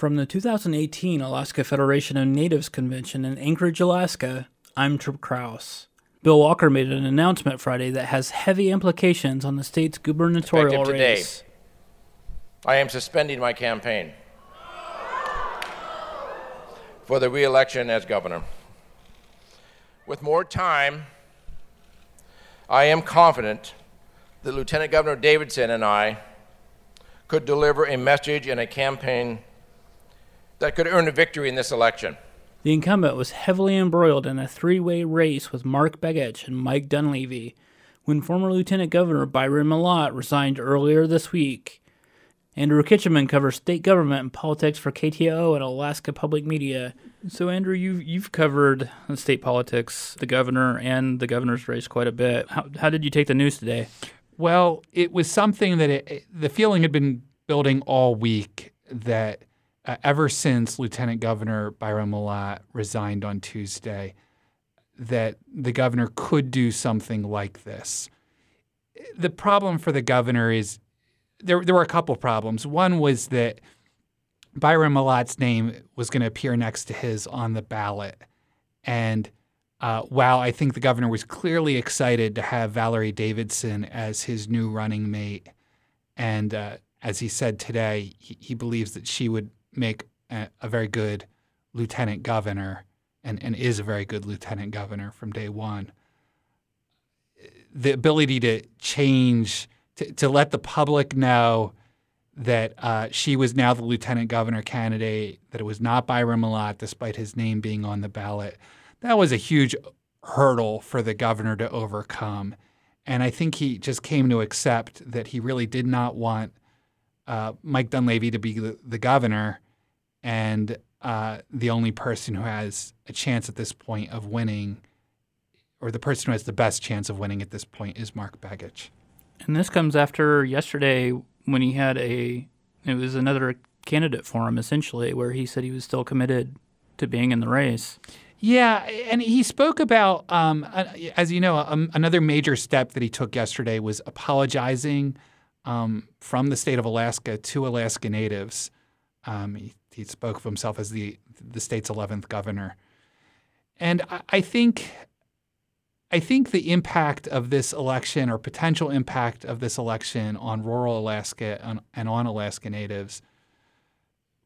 From the 2018 Alaska Federation of Natives Convention in Anchorage, Alaska, I'm Tripp Crouse. Bill Walker made an announcement Friday that has heavy implications on the state's gubernatorial Effective today, race. I am suspending my campaign for the re-election as governor. With more time, I am confident that Lieutenant Governor Davidson and I could deliver a message and a campaign that could earn a victory in this election. The incumbent was heavily embroiled in a three way race with Mark Begich and Mike Dunleavy when former Lieutenant Governor Byron Mallott resigned earlier this week. Andrew Kitchenman covers state government and politics for KTOO and Alaska Public Media. So, Andrew, you've, you've covered state politics, the governor, and the governor's race quite a bit. How, how did you take the news today? Well, it was something that it, the feeling had been building all week that uh, ever since Lieutenant Governor Byron Mallott resigned on Tuesday, that the governor could do something like this. The problem for the governor is there, there were a couple problems. One was that Byron Mallott's name was going to appear next to his on the ballot. And uh, while I think the governor was clearly excited to have Valerie Davidson as his new running mate, and uh, as he said today, he, he, believes that she would make a, a, very good lieutenant governor and, and is a very good lieutenant governor from day one. The ability to change to, to let the public know that uh, she was now the lieutenant governor candidate, that it was not Byron Mallott, despite his name being on the ballot. That was a huge hurdle for the governor to overcome. And I think he just came to accept that he really did not want uh, Mike Dunleavy to be the, the governor and uh, the only person who has a chance at this point of winning, or the person who has the best chance of winning at this point, is Mark Begich. And this comes after yesterday when he had a, it was another candidate for him essentially, where he said he was still committed to being in the race. Yeah, and he spoke about, um, as you know, um, another major step that he took yesterday was apologizing um, from the state of Alaska to Alaska natives. Um, he, he, spoke of himself as the the state's eleventh governor, and I, I think I think the impact of this election or potential impact of this election on rural Alaska and on Alaska Natives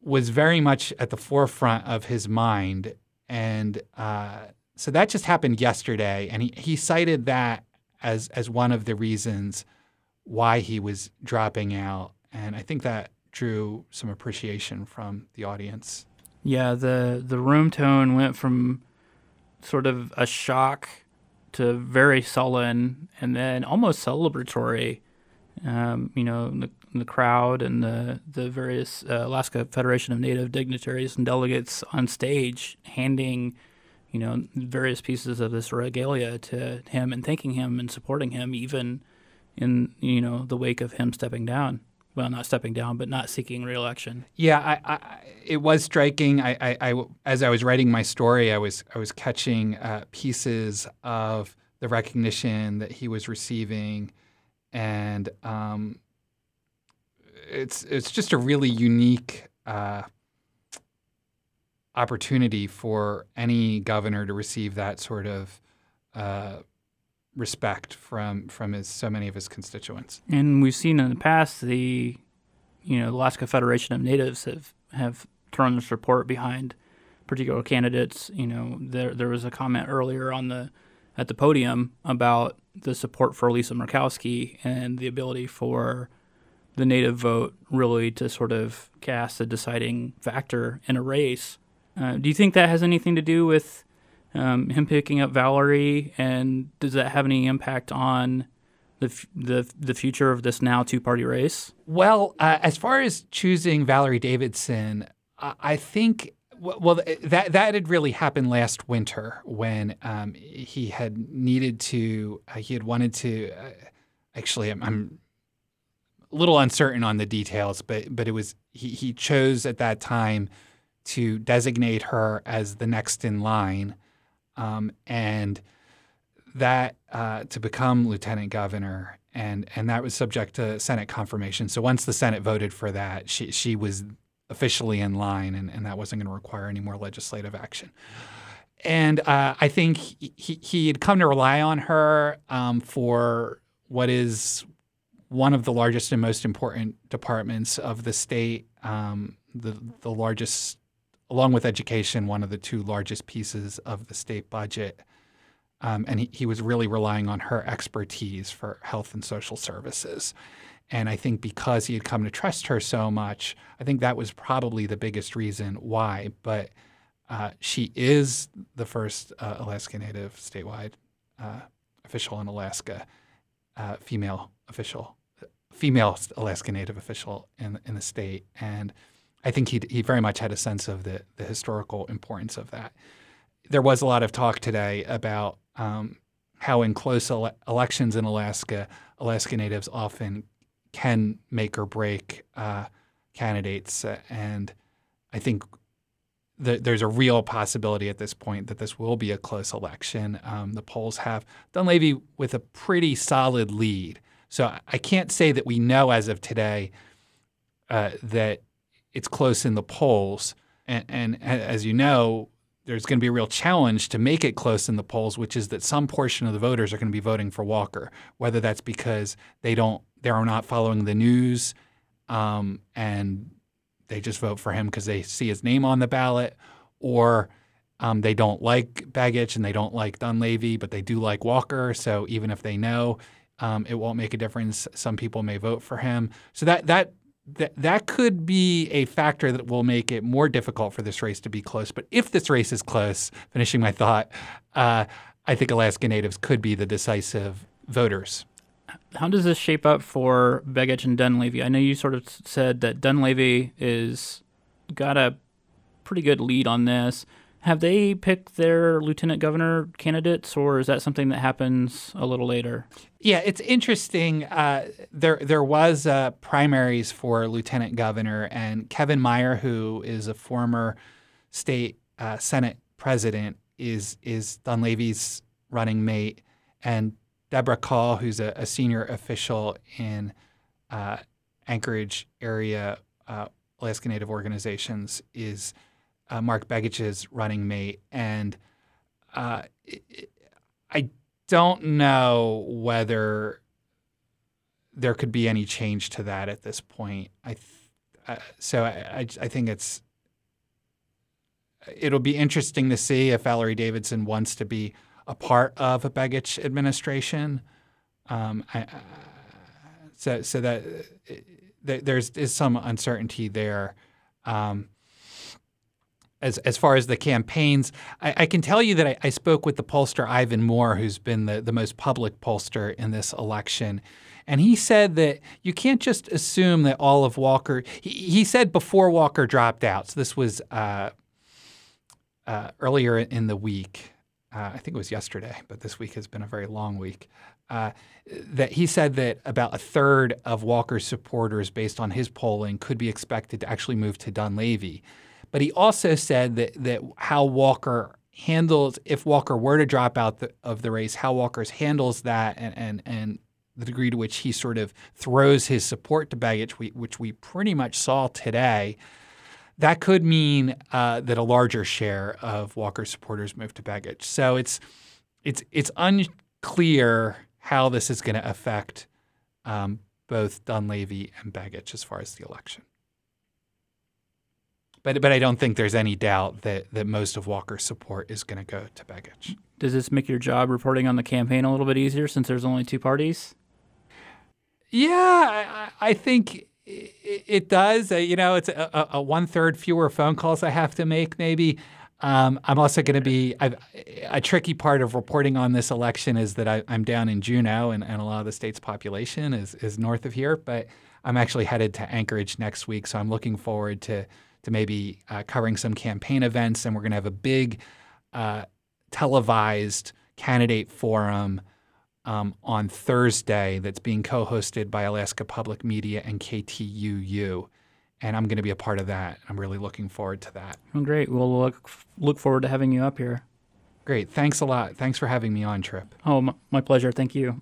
was very much at the forefront of his mind. And uh, so that just happened yesterday. And he, he cited that as, as one of the reasons why he was dropping out. And I think that drew some appreciation from the audience. Yeah, the, the room tone went from sort of a shock to very sullen and then almost celebratory. Um, you know, the, the, crowd and the the various uh, Alaska Federation of Native dignitaries and delegates on stage handing, you know, various pieces of this regalia to him and thanking him and supporting him, even in you know the wake of him stepping down. Well, not stepping down, but not seeking reelection. Yeah, I, I, it was striking. I, I, as I was writing my story, I was I was catching uh, pieces of the recognition that he was receiving, and um, it's it's just a really unique uh, opportunity for any governor to receive that sort of uh, respect from from his so many of his constituents. And we've seen in the past the you know Alaska Federation of Natives have have thrown their support behind particular candidates. You know there there was a comment earlier on the at the podium about the support for Lisa Murkowski and the ability for the native vote really to sort of cast a deciding factor in a race. Uh, do you think that has anything to do with um, him picking up Valerie, and does that have any impact on the f- the the future of this now two party race? Well, uh, as far as choosing Valerie Davidson, I think well that that had really happened last winter when um, he had needed to uh, he had wanted to uh, actually I'm, I'm, a little uncertain on the details, but but it was he he chose at that time to designate her as the next in line um, and that uh, to become lieutenant governor, and and that was subject to Senate confirmation. So once the Senate voted for that, she she was officially in line, and, and that wasn't going to require any more legislative action. And uh, I think he, he had come to rely on her um, for what is one of the largest and most important departments of the state, um, the, the largest, along with education, one of the two largest pieces of the state budget. Um, and he, he was really relying on her expertise for health and social services. And I think because he had come to trust her so much, I think that was probably the biggest reason why. But uh, she is the first uh, Alaska Native statewide uh, official in Alaska, uh, female official, female Alaska Native official in in the state, and I think he he very much had a sense of the the historical importance of that. There was a lot of talk today about um, how in close ele- elections in Alaska, Alaska Natives often can make or break uh, candidates, and I think the, there's a real possibility at this point that this will be a close election. Um, the polls have Dunleavy with a pretty solid lead. So I can't say that we know as of today uh, that it's close in the polls. And, and as you know, there's going to be a real challenge to make it close in the polls, which is that some portion of the voters are going to be voting for Walker, whether that's because they don't they are not following the news um, and they just vote for him because they see his name on the ballot, or um, they don't like Begich and they don't like Dunleavy, but they do like Walker. So even if they know, um, it won't make a difference. Some people may vote for him. So that that that that could be a factor that will make it more difficult for this race to be close. But if this race is close, finishing my thought, uh, I think Alaska Natives could be the decisive voters. How does this shape up for Begich and Dunleavy? I know you sort of said that Dunleavy is got a pretty good lead on this. Have they picked their lieutenant governor candidates, or is that something that happens a little later? Yeah, it's interesting. Uh, there, there was uh, primaries for lieutenant governor, and Kevin Meyer, who is a former state uh, senate president, is is Dunleavy's running mate, and Deborah Call, who's a, a senior official in uh, Anchorage area uh, Alaska Native organizations, is uh, Mark Begich's running mate. And uh, I don't know whether there could be any change to that at this point. I th- uh, so I, I, I think it's it'll be interesting to see if Valerie Davidson wants to be a part of a Begich administration. Um, I, uh, so, so that uh, there's is some uncertainty there. Um, as as far as the campaigns, I, I can tell you that I, I, spoke with the pollster Ivan Moore, who's been the, the most public pollster in this election. And he said that you can't just assume that all of Walker. He, he said before Walker dropped out. So this was uh, uh, earlier in the week uh, I think it was yesterday, but this week has been a very long week. Uh, that he said that about a third of Walker's supporters, based on his polling, could be expected to actually move to Dunleavy. But he also said that that how Walker handles if Walker were to drop out the, of the race, how Walker's handles that, and and and the degree to which he sort of throws his support to Begich, which we pretty much saw today that could mean uh, that a larger share of Walker supporters move to Begich. So it's it's it's unclear how this is going to affect um, both Dunleavy and Begich as far as the election. But but I don't think there's any doubt that that most of Walker's support is going to go to Begich. Does this make your job reporting on the campaign a little bit easier since there's only two parties? Yeah, I, I think it, does. You know, it's a, a, one third fewer phone calls I have to make, maybe. Um, I'm also going to be I've, a tricky part of reporting on this election is that I, am down in Juneau, and, and, a lot of the state's population is, is north of here. But I'm actually headed to Anchorage next week, so I'm looking forward to to maybe uh, covering some campaign events, and we're going to have a big uh, televised candidate forum um, on Thursday that's being co hosted by Alaska Public Media and KTUU. And I'm going to be a part of that. I'm really looking forward to that. Well, great. We'll look, look forward to having you up here. Great. Thanks a lot. Thanks for having me on, Tripp. Oh, my pleasure. Thank you.